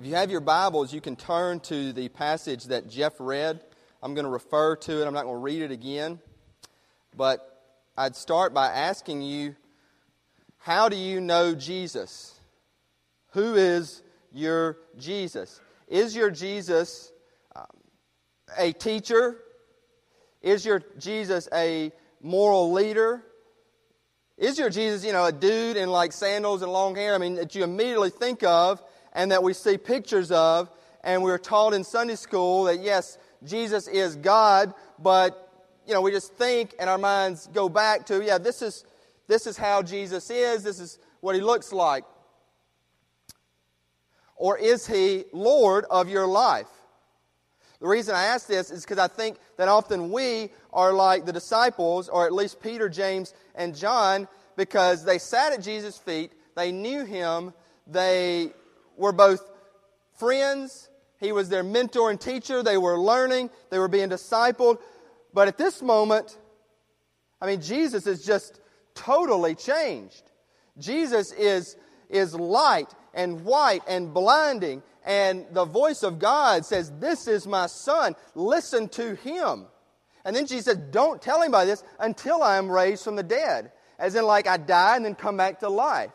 If you have your Bibles, you can turn to the passage that Jeff read. I'm going to refer to it, I'm not going to read it again. But I'd start by asking you how do you know Jesus? Who is your Jesus? Is your Jesus um, a teacher? Is your Jesus a moral leader? Is your Jesus, you know, a dude in like sandals and long hair? I mean, that you immediately think of and that we see pictures of, and we are taught in Sunday school that yes, Jesus is God, but you know, we just think and our minds go back to, yeah, this is this is how Jesus is, this is what he looks like. Or is he Lord of your life? The reason I ask this is because I think that often we are like the disciples, or at least Peter, James, and John, because they sat at Jesus' feet, they knew him, they were both friends. He was their mentor and teacher. They were learning, they were being discipled. But at this moment, I mean, Jesus is just totally changed. Jesus is, is light and white and blinding, and the voice of God says, This is my son. Listen to him. And then Jesus says, Don't tell anybody this until I am raised from the dead. As in, like, I die and then come back to life.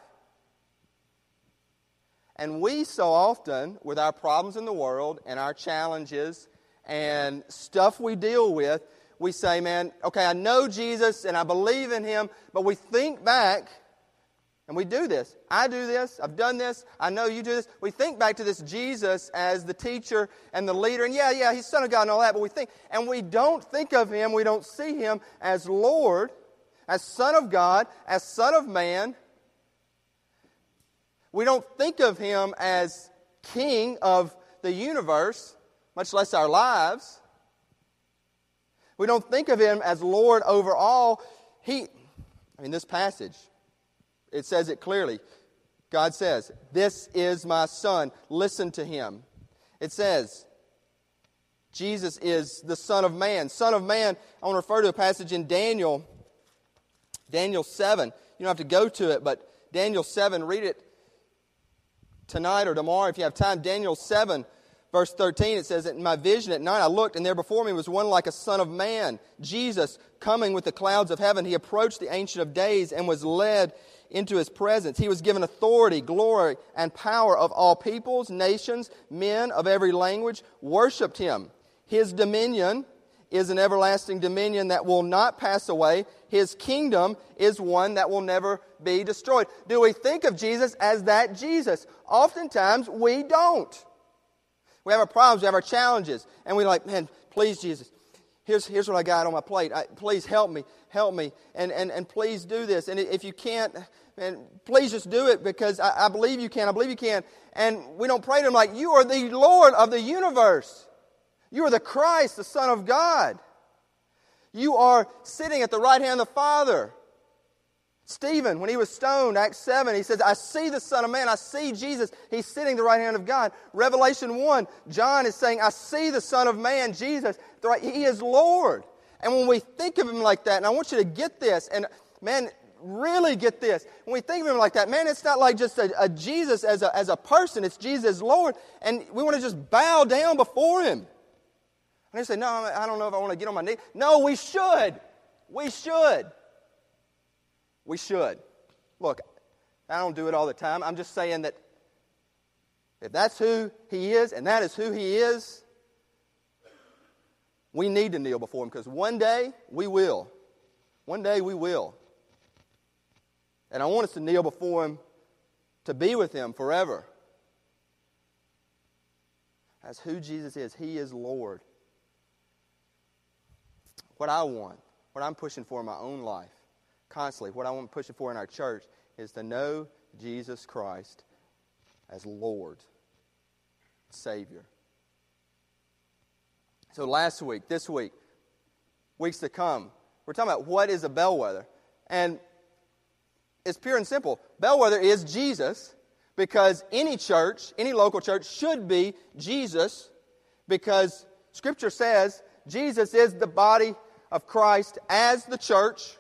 And we so often, with our problems in the world and our challenges and stuff we deal with, we say, man, okay, I know Jesus and I believe in him, but we think back, and we do this. I do this, I've done this, I know you do this. We think back to this Jesus as the teacher and the leader, and yeah, yeah, he's Son of God and all that, but we think, and we don't think of him, we don't see him as Lord, as Son of God, as Son of Man, we don't think of him as king of the universe, much less our lives. We don't think of him as Lord over all. He, I mean, this passage, it says it clearly. God says, This is my son. Listen to him. It says, Jesus is the Son of Man. Son of Man, I want to refer to a passage in Daniel, Daniel 7. You don't have to go to it, but Daniel 7, read it tonight or tomorrow if you have time. Daniel 7, verse 13, it says, In my vision at night I looked, and there before me was one like a son of man, Jesus, coming with the clouds of heaven. He approached the Ancient of Days and was led into his presence. He was given authority, glory, and power of all peoples, nations, men of every language worshiped him. His dominion is an everlasting dominion that will not pass away. His kingdom is one that will never be destroyed. Do we think of Jesus as that Jesus? Oftentimes we don't. We have our problems, we have our challenges, and we're like, man, please, Jesus, here's, here's what I got on my plate. I, please help me, help me, and, and, and please do this. And if you can't, man, please just do it because I, I believe you can, I believe you can. And we don't pray to Him like, you are the Lord of the universe. You are the Christ, the Son of God. You are sitting at the right hand of the Father. Stephen, when he was stoned, Acts 7, he says, I see the Son of Man. I see Jesus. He's sitting at the right hand of God. Revelation 1, John is saying, I see the Son of Man, Jesus. He is Lord. And when we think of him like that, and I want you to get this, and man, really get this. When we think of him like that, man, it's not like just a, a Jesus as a, as a person, it's Jesus Lord. And we want to just bow down before him. And they say, No, I don't know if I want to get on my knee. No, we should. We should. We should. Look, I don't do it all the time. I'm just saying that if that's who he is and that is who he is, we need to kneel before him because one day we will. One day we will. And I want us to kneel before him to be with him forever. That's who Jesus is. He is Lord what I want, what I'm pushing for in my own life, constantly, what I want pushing for in our church is to know Jesus Christ as Lord, Savior. So last week, this week, weeks to come, we're talking about what is a bellwether. And it's pure and simple. Bellwether is Jesus because any church, any local church should be Jesus because Scripture says Jesus is the body of Christ as the church.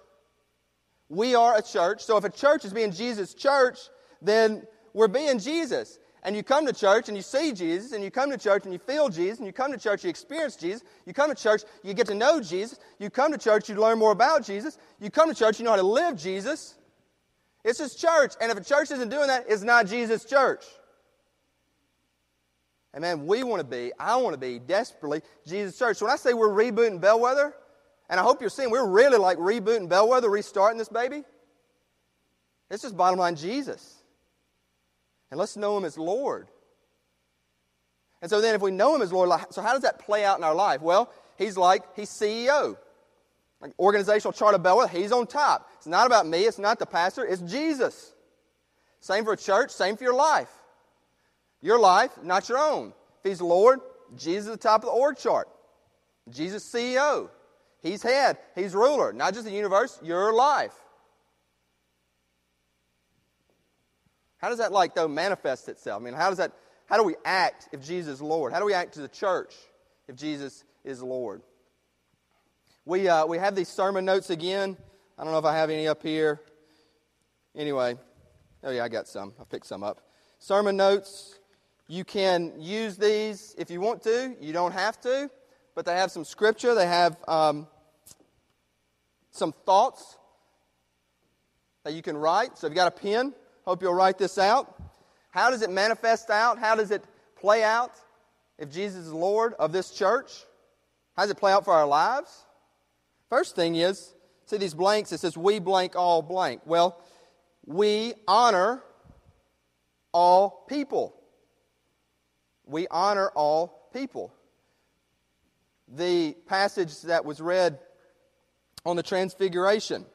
We are a church. So if a church is being Jesus' church, then we're being Jesus. and you come to church and you see Jesus, and you come to church and you feel Jesus, and you come to church, you experience Jesus, you come to church, you get to know Jesus, you come to church, you learn more about Jesus, you come to church, you know how to live Jesus. It's just church. And if a church isn't doing that, it's not Jesus' church. And man, we want to be, I want to be desperately Jesus' church. So when I say we're rebooting Bellwether, and I hope you're seeing we're really like rebooting Bellwether, restarting this baby, it's just bottom line Jesus. And let's know Him as Lord. And so then, if we know Him as Lord, so how does that play out in our life? Well, He's like, He's CEO. Like organizational chart of Bellwether, He's on top. It's not about me, it's not the pastor, it's Jesus. Same for a church, same for your life. Your life, not your own. If He's Lord, Jesus is at the top of the org chart. Jesus CEO. He's head, He's ruler, not just the universe, your life. How does that like though manifest itself? I mean, how does that how do we act if Jesus is Lord? How do we act to the church if Jesus is Lord? We uh, we have these sermon notes again. I don't know if I have any up here. Anyway, oh yeah, I got some. I picked some up. Sermon notes. You can use these if you want to. You don't have to, but they have some scripture. They have um, some thoughts that you can write. So if you've got a pen, Hope you'll write this out. How does it manifest out? How does it play out if Jesus is Lord of this church? How does it play out for our lives? First thing is, see these blanks, it says, we blank all blank. Well, we honor all people. We honor all people. The passage that was read on the Transfiguration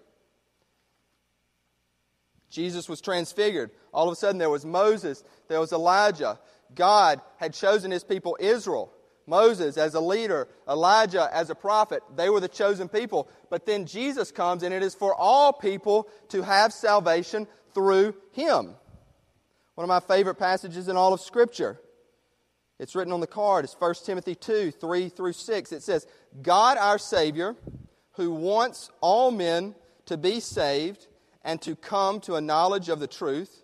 Jesus was transfigured. All of a sudden, there was Moses, there was Elijah. God had chosen his people, Israel. Moses as a leader, Elijah as a prophet. They were the chosen people. But then Jesus comes, and it is for all people to have salvation through him. One of my favorite passages in all of Scripture. It's written on the card. It's 1 Timothy 2 3 through 6. It says, God our Savior, who wants all men to be saved and to come to a knowledge of the truth.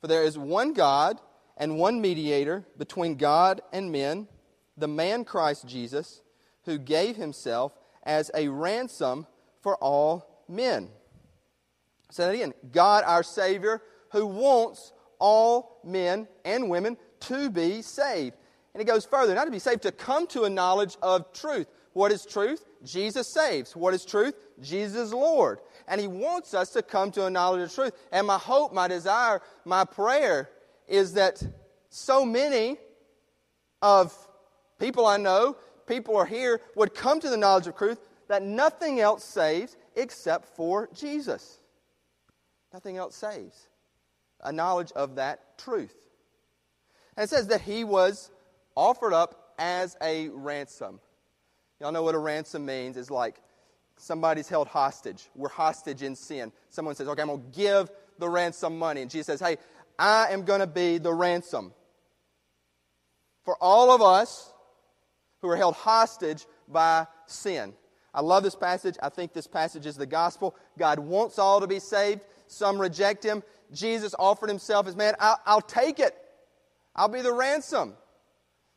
For there is one God and one mediator between God and men, the man Christ Jesus, who gave himself as a ransom for all men. Say that again God our Savior, who wants all men and women to be saved. And it goes further, not to be saved, to come to a knowledge of truth. What is truth? Jesus saves. What is truth? Jesus is Lord. And He wants us to come to a knowledge of truth. And my hope, my desire, my prayer is that so many of people I know, people are here, would come to the knowledge of truth that nothing else saves except for Jesus. Nothing else saves. A knowledge of that truth. And it says that He was offered up as a ransom. Y'all know what a ransom means? It's like somebody's held hostage. We're hostage in sin. Someone says, Okay, I'm going to give the ransom money. And Jesus says, Hey, I am going to be the ransom. For all of us who are held hostage by sin. I love this passage. I think this passage is the gospel. God wants all to be saved. Some reject him. Jesus offered himself as man. I'll, I'll take it. I'll be the ransom.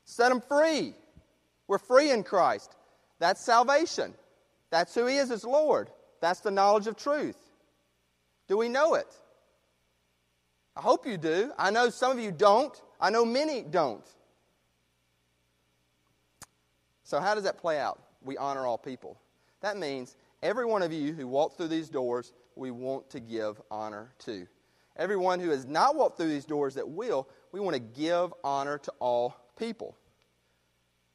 Set them free. We're free in Christ. That's salvation. That's who He is as Lord. That's the knowledge of truth. Do we know it? I hope you do. I know some of you don't. I know many don't. So, how does that play out? We honor all people. That means every one of you who walked through these doors, we want to give honor to. Everyone who has not walked through these doors that will, we want to give honor to all people.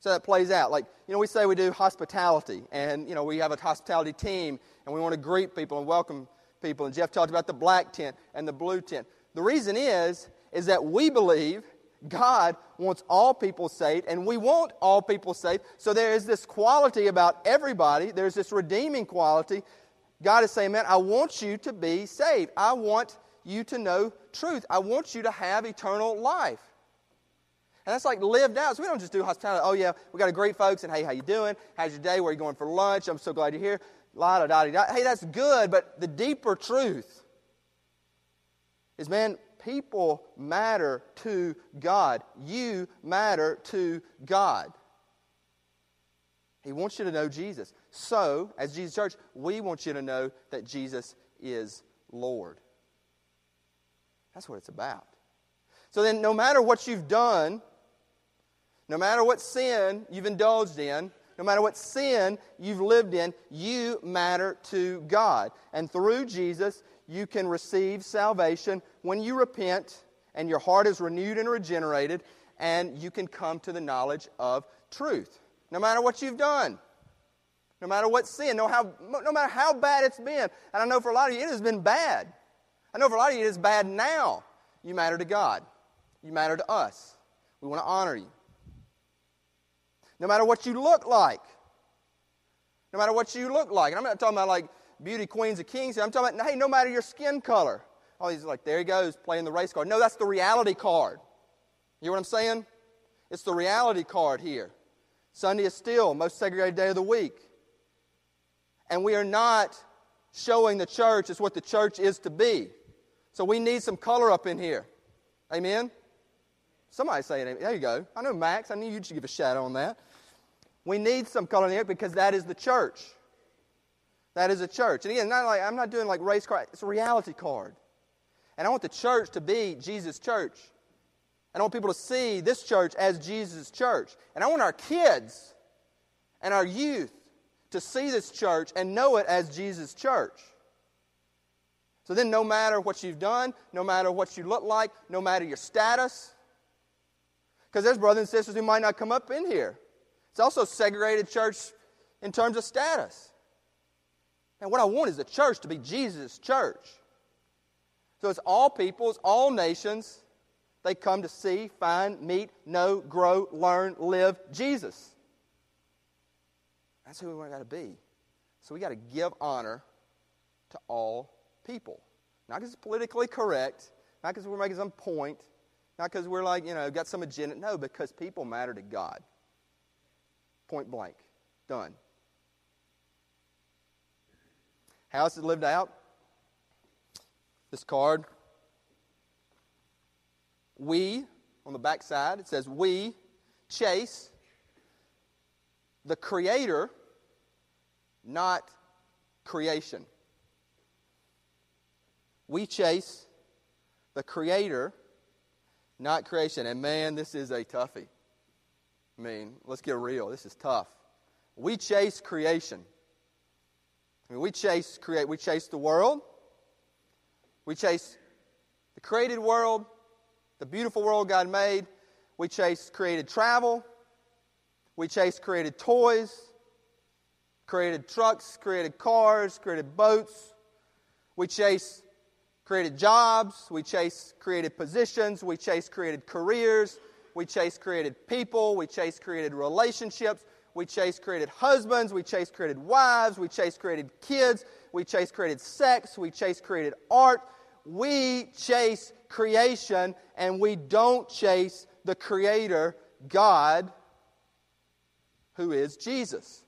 So that plays out. Like, you know, we say we do hospitality, and, you know, we have a hospitality team, and we want to greet people and welcome people. And Jeff talked about the black tent and the blue tent. The reason is, is that we believe God wants all people saved, and we want all people saved. So there is this quality about everybody. There's this redeeming quality. God is saying, man, I want you to be saved. I want you to know truth. I want you to have eternal life. And that's like lived out. So we don't just do hospitality. Oh yeah, we got a great folks, and hey, how you doing? How's your day? Where are you going for lunch? I'm so glad you're here. La da da da. Hey, that's good, but the deeper truth is, man, people matter to God. You matter to God. He wants you to know Jesus. So, as Jesus Church, we want you to know that Jesus is Lord. That's what it's about. So then, no matter what you've done, no matter what sin you've indulged in, no matter what sin you've lived in, you matter to God. And through Jesus, you can receive salvation when you repent and your heart is renewed and regenerated, and you can come to the knowledge of truth. No matter what you've done, no matter what sin, no, how, no matter how bad it's been. And I know for a lot of you, it has been bad. I know for a lot of you, it is bad now. You matter to God, you matter to us. We want to honor you no matter what you look like. No matter what you look like. And I'm not talking about like beauty queens of kings. I'm talking about, hey, no matter your skin color. Oh, he's like, there he goes, playing the race card. No, that's the reality card. You know what I'm saying? It's the reality card here. Sunday is still most segregated day of the week. And we are not showing the church as what the church is to be. So we need some color up in here. Amen? Somebody say it. There you go. I know Max. I knew you should give a shout on that. We need some color in the air because that is the church. That is a church. And again, not like I'm not doing like race card. It's a reality card. And I want the church to be Jesus' church. And I want people to see this church as Jesus' church. And I want our kids and our youth to see this church and know it as Jesus' church. So then, no matter what you've done, no matter what you look like, no matter your status, because there's brothers and sisters who might not come up in here. It's also segregated church in terms of status. And what I want is the church to be Jesus' church. So it's all peoples, all nations. They come to see, find, meet, know, grow, learn, live Jesus. That's who we got to be. So we got to give honor to all people. Not because it's politically correct, not because we're making some point, not because we're like, you know, got some agenda. No, because people matter to God. Point blank. Done. How is it lived out? This card. We, on the back side, it says, We chase the Creator, not creation. We chase the Creator not creation. And man, this is a toughie. I mean, let's get real. This is tough. We chase creation. I mean, we chase create. We chase the world. We chase the created world, the beautiful world God made. We chase created travel. We chase created toys, created trucks, created cars, created boats. We chase created jobs, we chase created positions, we chase created careers, we chase created people, we chase created relationships, we chase created husbands, we chase created wives, we chase created kids, we chase created sex, we chase created art. We chase creation and we don't chase the Creator, God, who is Jesus.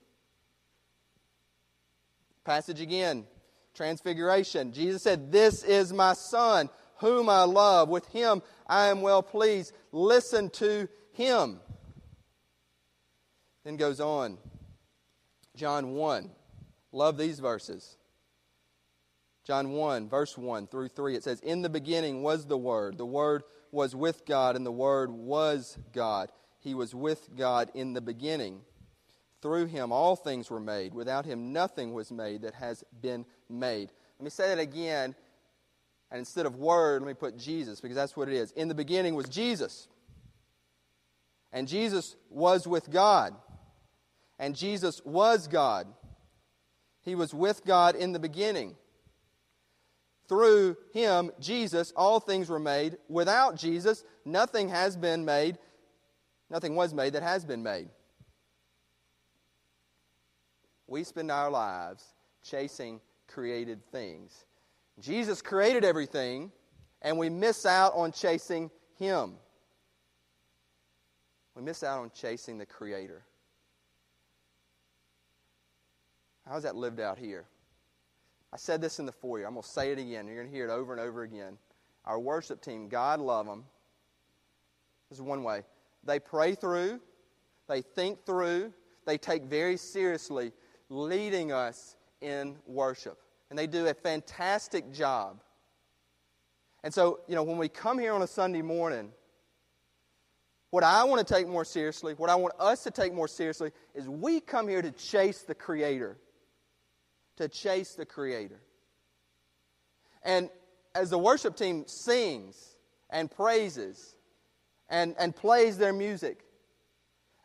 Passage again, Transfiguration. Jesus said, This is my Son, whom I love. With him I am well pleased. Listen to him. Then goes on. John 1. Love these verses. John 1, verse 1 through 3, it says, In the beginning was the Word. The Word was with God, and the Word was God. He was with God in the beginning. Through him all things were made. Without him nothing was made that has been made. Let me say that again. And instead of word, let me put Jesus, because that's what it is. In the beginning was Jesus. And Jesus was with God. And Jesus was God. He was with God in the beginning. Through him, Jesus, all things were made. Without Jesus, nothing has been made. Nothing was made that has been made. We spend our lives chasing created things. Jesus created everything, and we miss out on chasing Him. We miss out on chasing the Creator. How's that lived out here? I said this in the foyer. I'm going to say it again. You're going to hear it over and over again. our worship team, God love them. This is one way. They pray through, they think through, they take very seriously leading us in worship. And they do a fantastic job. And so, you know, when we come here on a Sunday morning, what I want to take more seriously, what I want us to take more seriously, is we come here to chase the Creator. To chase the Creator. And as the worship team sings and praises and, and plays their music,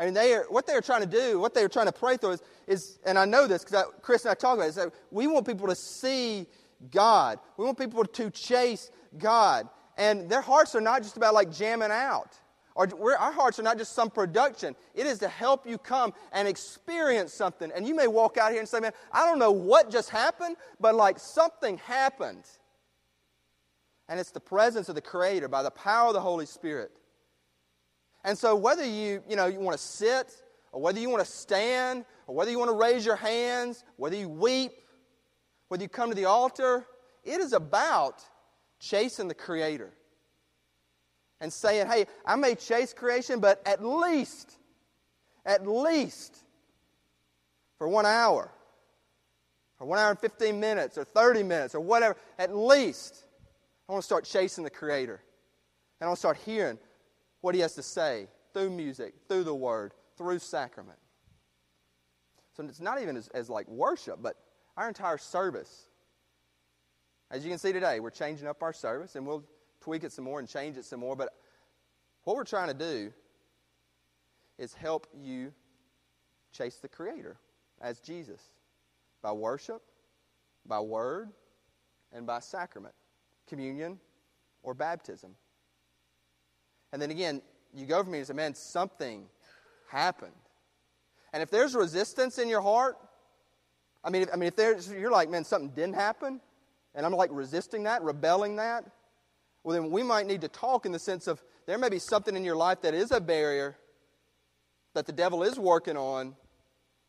I mean, they are, what they're trying to do, what they're trying to pray through is, is and I know this because Chris and I talk about it, that we want people to see God. We want people to chase God. And their hearts are not just about like jamming out. Or our hearts are not just some production. It is to help you come and experience something. And you may walk out here and say, man, I don't know what just happened, but like something happened. And it's the presence of the Creator by the power of the Holy Spirit. And so whether you, you know, you want to sit, or whether you want to stand, or whether you want to raise your hands, whether you weep, whether you come to the altar, it is about chasing the Creator. And saying, hey, I may chase creation, but at least, at least for one hour, or one hour and 15 minutes, or 30 minutes, or whatever, at least, I want to start chasing the Creator. And I want to start hearing what he has to say through music, through the word, through sacrament. So it's not even as, as like worship, but our entire service. As you can see today, we're changing up our service and we'll tweak it some more and change it some more. But what we're trying to do is help you chase the Creator as Jesus by worship, by word, and by sacrament, communion, or baptism. And then again, you go from me and say, man, something happened. And if there's resistance in your heart, I mean, if, I mean, if there's, you're like, man, something didn't happen, and I'm like resisting that, rebelling that, well, then we might need to talk in the sense of there may be something in your life that is a barrier that the devil is working on,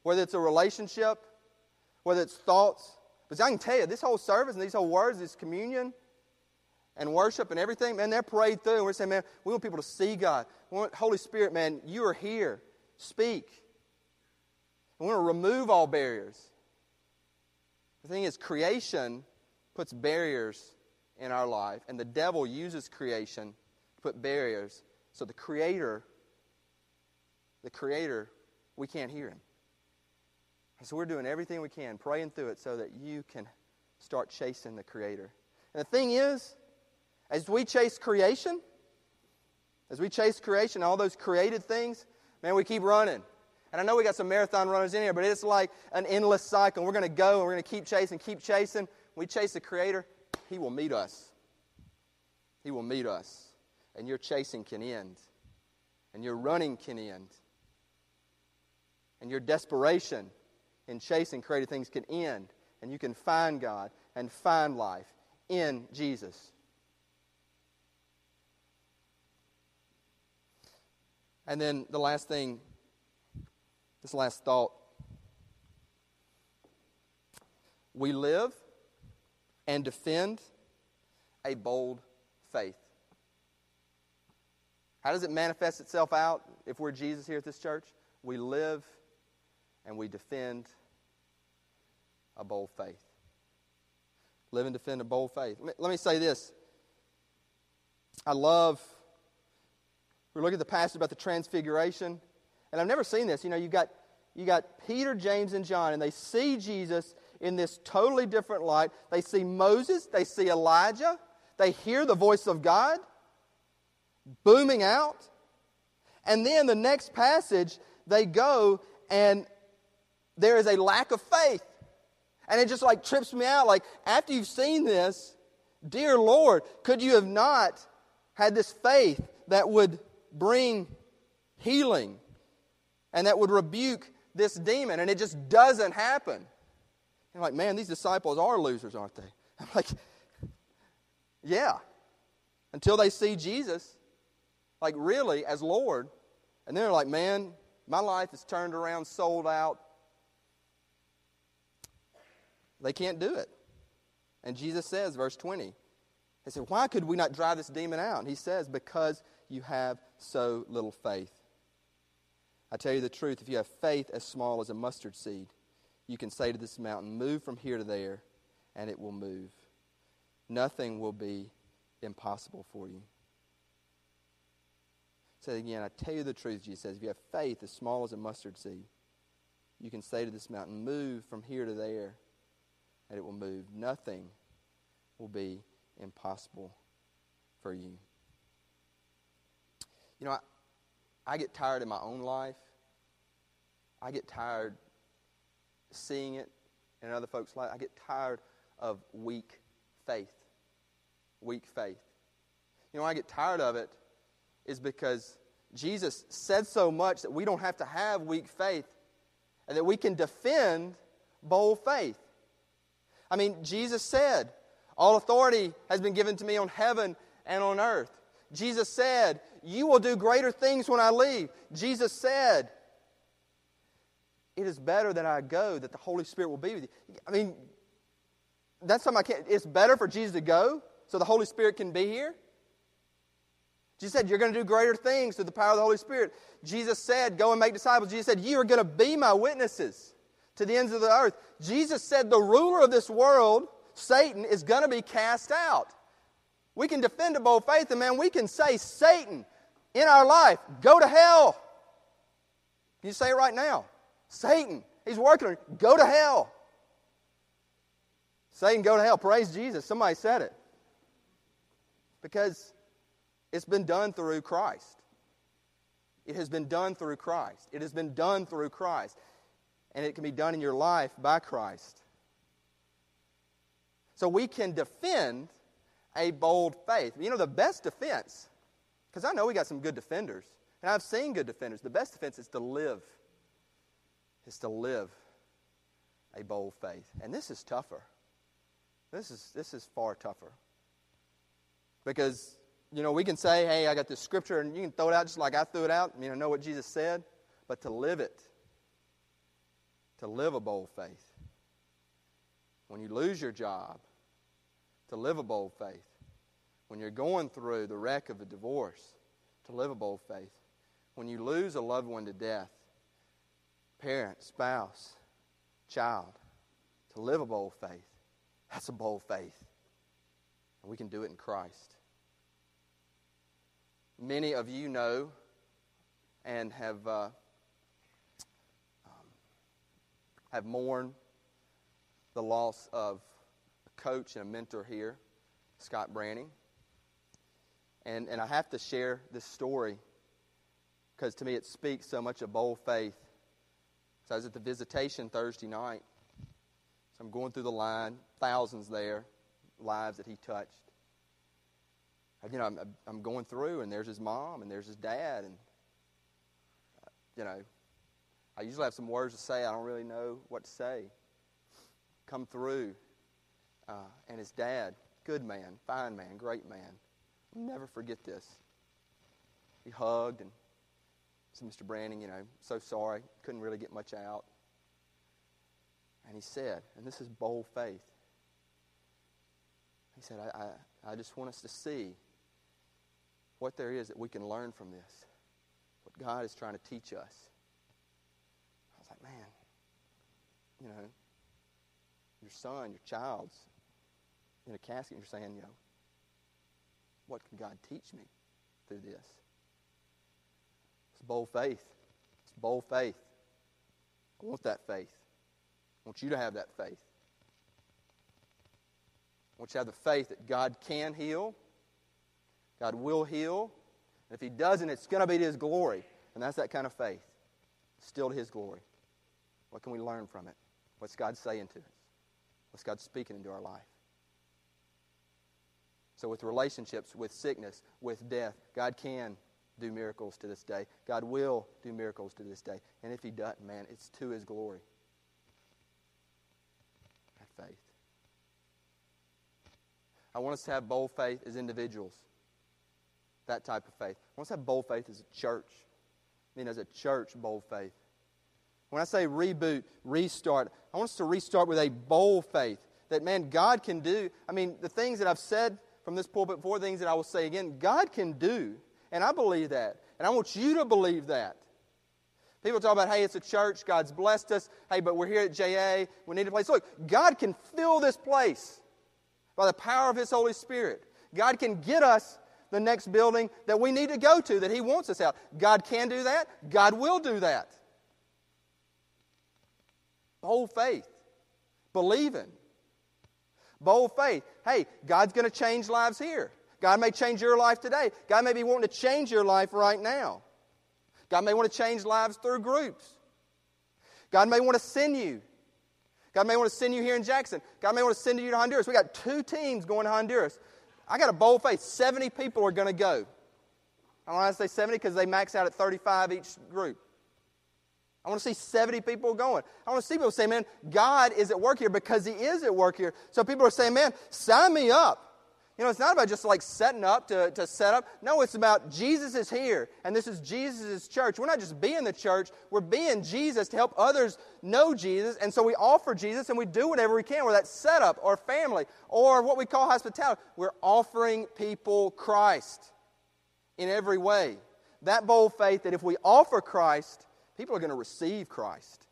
whether it's a relationship, whether it's thoughts. But I can tell you, this whole service and these whole words, this communion, and worship and everything, man, they're prayed through. And we're saying, man, we want people to see God. We want, Holy Spirit, man, you are here. Speak. We want to remove all barriers. The thing is, creation puts barriers in our life, and the devil uses creation to put barriers. So the Creator, the Creator, we can't hear Him. so we're doing everything we can, praying through it so that you can start chasing the Creator. And the thing is, as we chase creation, as we chase creation, all those created things, man, we keep running. And I know we got some marathon runners in here, but it's like an endless cycle. We're going to go and we're going to keep chasing, keep chasing. We chase the Creator, He will meet us. He will meet us. And your chasing can end. And your running can end. And your desperation in chasing created things can end. And you can find God and find life in Jesus. And then the last thing, this last thought. We live and defend a bold faith. How does it manifest itself out if we're Jesus here at this church? We live and we defend a bold faith. Live and defend a bold faith. Let me say this. I love we're looking at the passage about the transfiguration. And I've never seen this. You know, you've got, you got Peter, James, and John, and they see Jesus in this totally different light. They see Moses, they see Elijah, they hear the voice of God booming out. And then the next passage, they go and there is a lack of faith. And it just like trips me out. Like, after you've seen this, dear Lord, could you have not had this faith that would bring healing and that would rebuke this demon. And it just doesn't happen. You're like, man, these disciples are losers, aren't they? I'm like, yeah. Until they see Jesus, like really, as Lord. And then they're like, man, my life is turned around, sold out. They can't do it. And Jesus says, verse 20, They said, Why could we not drive this demon out? And he says, Because you have so little faith. I tell you the truth, if you have faith as small as a mustard seed, you can say to this mountain, Move from here to there, and it will move. Nothing will be impossible for you. Say again, I tell you the truth, Jesus says, if you have faith as small as a mustard seed, you can say to this mountain, Move from here to there, and it will move. Nothing will be impossible for you. You know, I, I get tired in my own life. I get tired seeing it in other folks' life. I get tired of weak faith. Weak faith. You know, I get tired of it is because Jesus said so much that we don't have to have weak faith and that we can defend bold faith. I mean, Jesus said, All authority has been given to me on heaven and on earth. Jesus said, You will do greater things when I leave. Jesus said, It is better that I go, that the Holy Spirit will be with you. I mean, that's something I can't. It's better for Jesus to go so the Holy Spirit can be here. Jesus said, You're going to do greater things through the power of the Holy Spirit. Jesus said, Go and make disciples. Jesus said, You are going to be my witnesses to the ends of the earth. Jesus said, The ruler of this world, Satan, is going to be cast out. We can defend a bold faith, and man, we can say, Satan, in our life, go to hell. Can you say it right now? Satan, he's working on. Go to hell. Satan, go to hell. Praise Jesus. Somebody said it. Because it's been done through Christ. It has been done through Christ. It has been done through Christ. And it can be done in your life by Christ. So we can defend a bold faith. You know, the best defense, because I know we got some good defenders, and I've seen good defenders. The best defense is to live, is to live a bold faith. And this is tougher. This is, this is far tougher. Because you know, we can say, hey, I got this scripture, and you can throw it out just like I threw it out. Mean, I know what Jesus said, but to live it, to live a bold faith. When you lose your job, to live a bold faith. When you're going through the wreck of a divorce, to live a bold faith. When you lose a loved one to death, parent, spouse, child, to live a bold faith. That's a bold faith. And we can do it in Christ. Many of you know and have, uh, um, have mourned the loss of a coach and a mentor here, Scott Branning. And, and I have to share this story because to me it speaks so much of bold faith. So I was at the visitation Thursday night. So I'm going through the line, thousands there, lives that he touched you know, I'm, I'm going through, and there's his mom, and there's his dad, and uh, you know, I usually have some words to say. I don't really know what to say. Come through, uh, and his dad, good man, fine man, great man. I'll never forget this. He hugged and said, "Mr. Branning, you know, so sorry, couldn't really get much out." And he said, and this is bold faith. He said, I, I, I just want us to see what there is that we can learn from this, what God is trying to teach us. I was like, man, you know, your son, your child's in a casket, and you're saying, you know, what can God teach me through this? It's bold faith. It's bold faith. I want that faith. I want you to have that faith. I want you to have the faith that God can heal God will heal. And if He doesn't, it's going to be to His glory. And that's that kind of faith. Still to His glory. What can we learn from it? What's God saying to us? What's God speaking into our life? So, with relationships, with sickness, with death, God can do miracles to this day. God will do miracles to this day. And if He doesn't, man, it's to His glory. Have faith. I want us to have bold faith as individuals that type of faith. I want us to have bold faith as a church. I mean, as a church, bold faith. When I say reboot, restart, I want us to restart with a bold faith that, man, God can do. I mean, the things that I've said from this pulpit four things that I will say again. God can do, and I believe that. And I want you to believe that. People talk about, hey, it's a church, God's blessed us. Hey, but we're here at JA, we need a place. Look, God can fill this place by the power of His Holy Spirit. God can get us the next building that we need to go to, that He wants us out. God can do that. God will do that. Bold faith. Believing. Bold faith. Hey, God's going to change lives here. God may change your life today. God may be wanting to change your life right now. God may want to change lives through groups. God may want to send you. God may want to send you here in Jackson. God may want to send you to Honduras. We got two teams going to Honduras. I got a bold faith. 70 people are going to go. I want to say 70 because they max out at 35 each group. I want to see 70 people going. I want to see people say, man, God is at work here because He is at work here. So people are saying, man, sign me up. You know, it's not about just like setting up to, to set up. No, it's about Jesus is here, and this is Jesus' church. We're not just being the church, we're being Jesus to help others know Jesus. And so we offer Jesus and we do whatever we can, whether that's setup or family or what we call hospitality. We're offering people Christ in every way. That bold faith that if we offer Christ, people are going to receive Christ.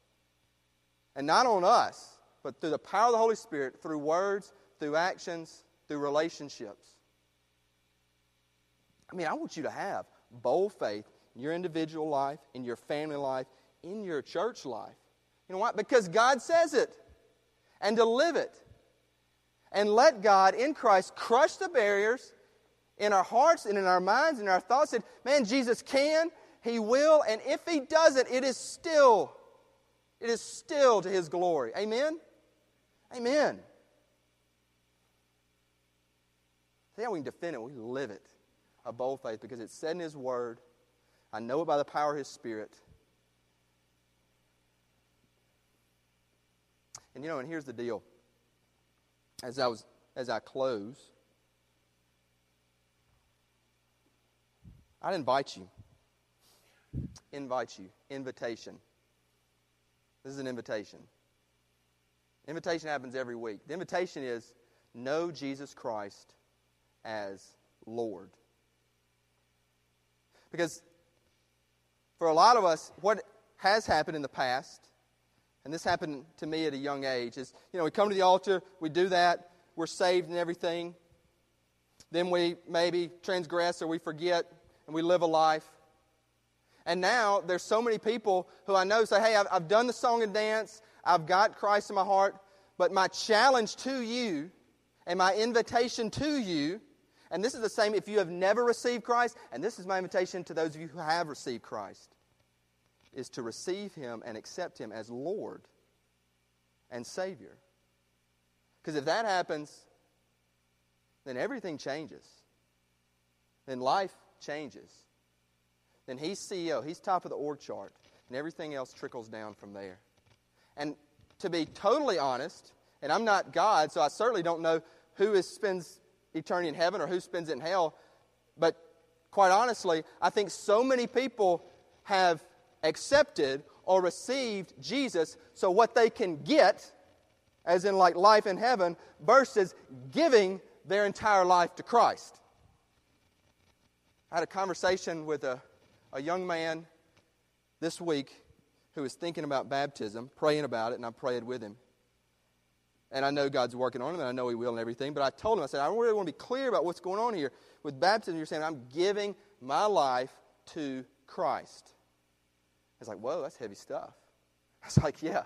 And not on us, but through the power of the Holy Spirit, through words, through actions, through relationships. I mean, I want you to have bold faith in your individual life, in your family life, in your church life. You know what? Because God says it. And to live it. And let God in Christ crush the barriers in our hearts and in our minds and our thoughts that, man, Jesus can, He will, and if He doesn't, it is still, it is still to His glory. Amen? Amen. See how we can defend it? We live it. A bold faith because it's said in His Word. I know it by the power of His Spirit. And you know, and here's the deal. As I was as I close, I'd invite you. Invite you. Invitation. This is an invitation. Invitation happens every week. The invitation is know Jesus Christ as Lord. Because for a lot of us, what has happened in the past, and this happened to me at a young age, is you know, we come to the altar, we do that, we're saved and everything. Then we maybe transgress or we forget and we live a life. And now there's so many people who I know say, hey, I've, I've done the song and dance, I've got Christ in my heart, but my challenge to you and my invitation to you and this is the same if you have never received Christ, and this is my invitation to those of you who have received Christ, is to receive Him and accept Him as Lord and Savior. Because if that happens, then everything changes. Then life changes. Then he's CEO, he's top of the org chart, and everything else trickles down from there. And to be totally honest, and I'm not God, so I certainly don't know who is, spends eternity in heaven or who spends it in hell. But quite honestly, I think so many people have accepted or received Jesus, so what they can get, as in like life in heaven, versus giving their entire life to Christ. I had a conversation with a, a young man this week who was thinking about baptism, praying about it, and I prayed with him. And I know God's working on him, and I know He will and everything. But I told him, I said, I really want to be clear about what's going on here. With baptism, you're saying, I'm giving my life to Christ. I was like, whoa, that's heavy stuff. I was like, yeah,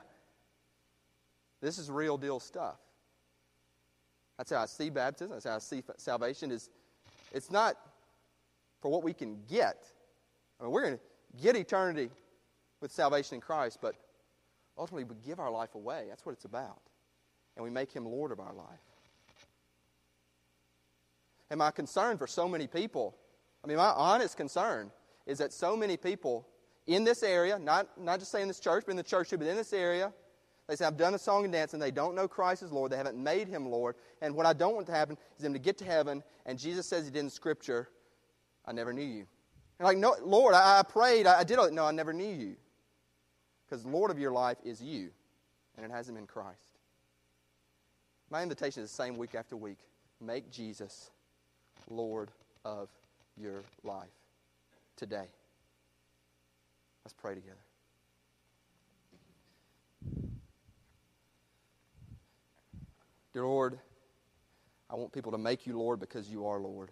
this is real deal stuff. That's how I see baptism. That's how I see salvation. Is it's not for what we can get. I mean, we're going to get eternity with salvation in Christ, but ultimately we give our life away. That's what it's about and we make him Lord of our life. And my concern for so many people, I mean, my honest concern is that so many people in this area, not, not just saying this church, but in the church too, but in this area, they say, I've done a song and dance, and they don't know Christ as Lord. They haven't made him Lord. And what I don't want to happen is them to get to heaven, and Jesus says he did in Scripture, I never knew you. And like, no, Lord, I, I prayed, I, I did No, I never knew you. Because Lord of your life is you, and it hasn't been Christ. My invitation is the same week after week. Make Jesus Lord of your life today. Let's pray together. Dear Lord, I want people to make you Lord because you are Lord.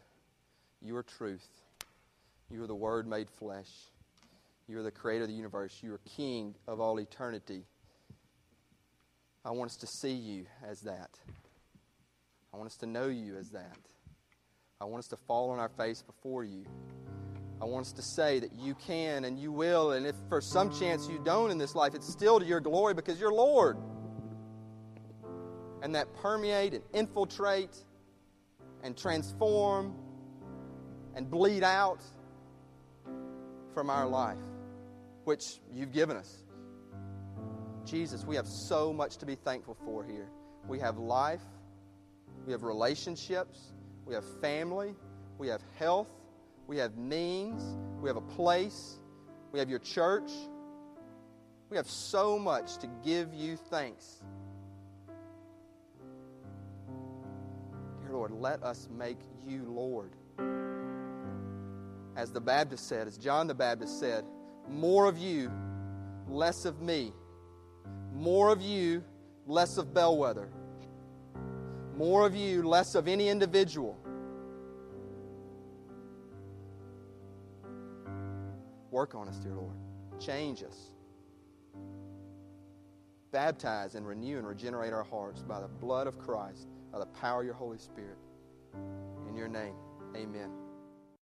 You are truth. You are the Word made flesh. You are the creator of the universe. You are King of all eternity. I want us to see you as that. I want us to know you as that. I want us to fall on our face before you. I want us to say that you can and you will, and if for some chance you don't in this life, it's still to your glory because you're Lord. And that permeate and infiltrate and transform and bleed out from our life, which you've given us. Jesus, we have so much to be thankful for here. We have life, we have relationships, we have family, we have health, we have means, we have a place, we have your church. We have so much to give you thanks. Dear Lord, let us make you Lord. As the Baptist said, as John the Baptist said, more of you, less of me. More of you, less of bellwether. More of you, less of any individual. Work on us, dear Lord. Change us. Baptize and renew and regenerate our hearts by the blood of Christ, by the power of your Holy Spirit. In your name, amen.